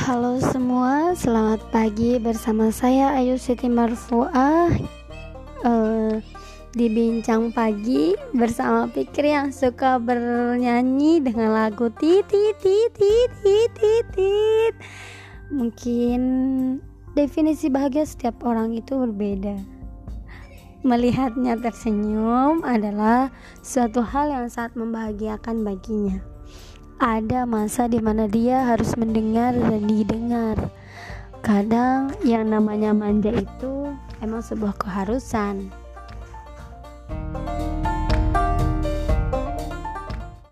Halo semua, selamat pagi bersama saya Ayu Siti Marfuah uh, di Bincang Pagi bersama Pikir yang suka bernyanyi dengan lagu titit titit titit tit. Mungkin definisi bahagia setiap orang itu berbeda. Melihatnya tersenyum adalah suatu hal yang sangat membahagiakan baginya ada masa di mana dia harus mendengar dan didengar. Kadang yang namanya manja itu emang sebuah keharusan.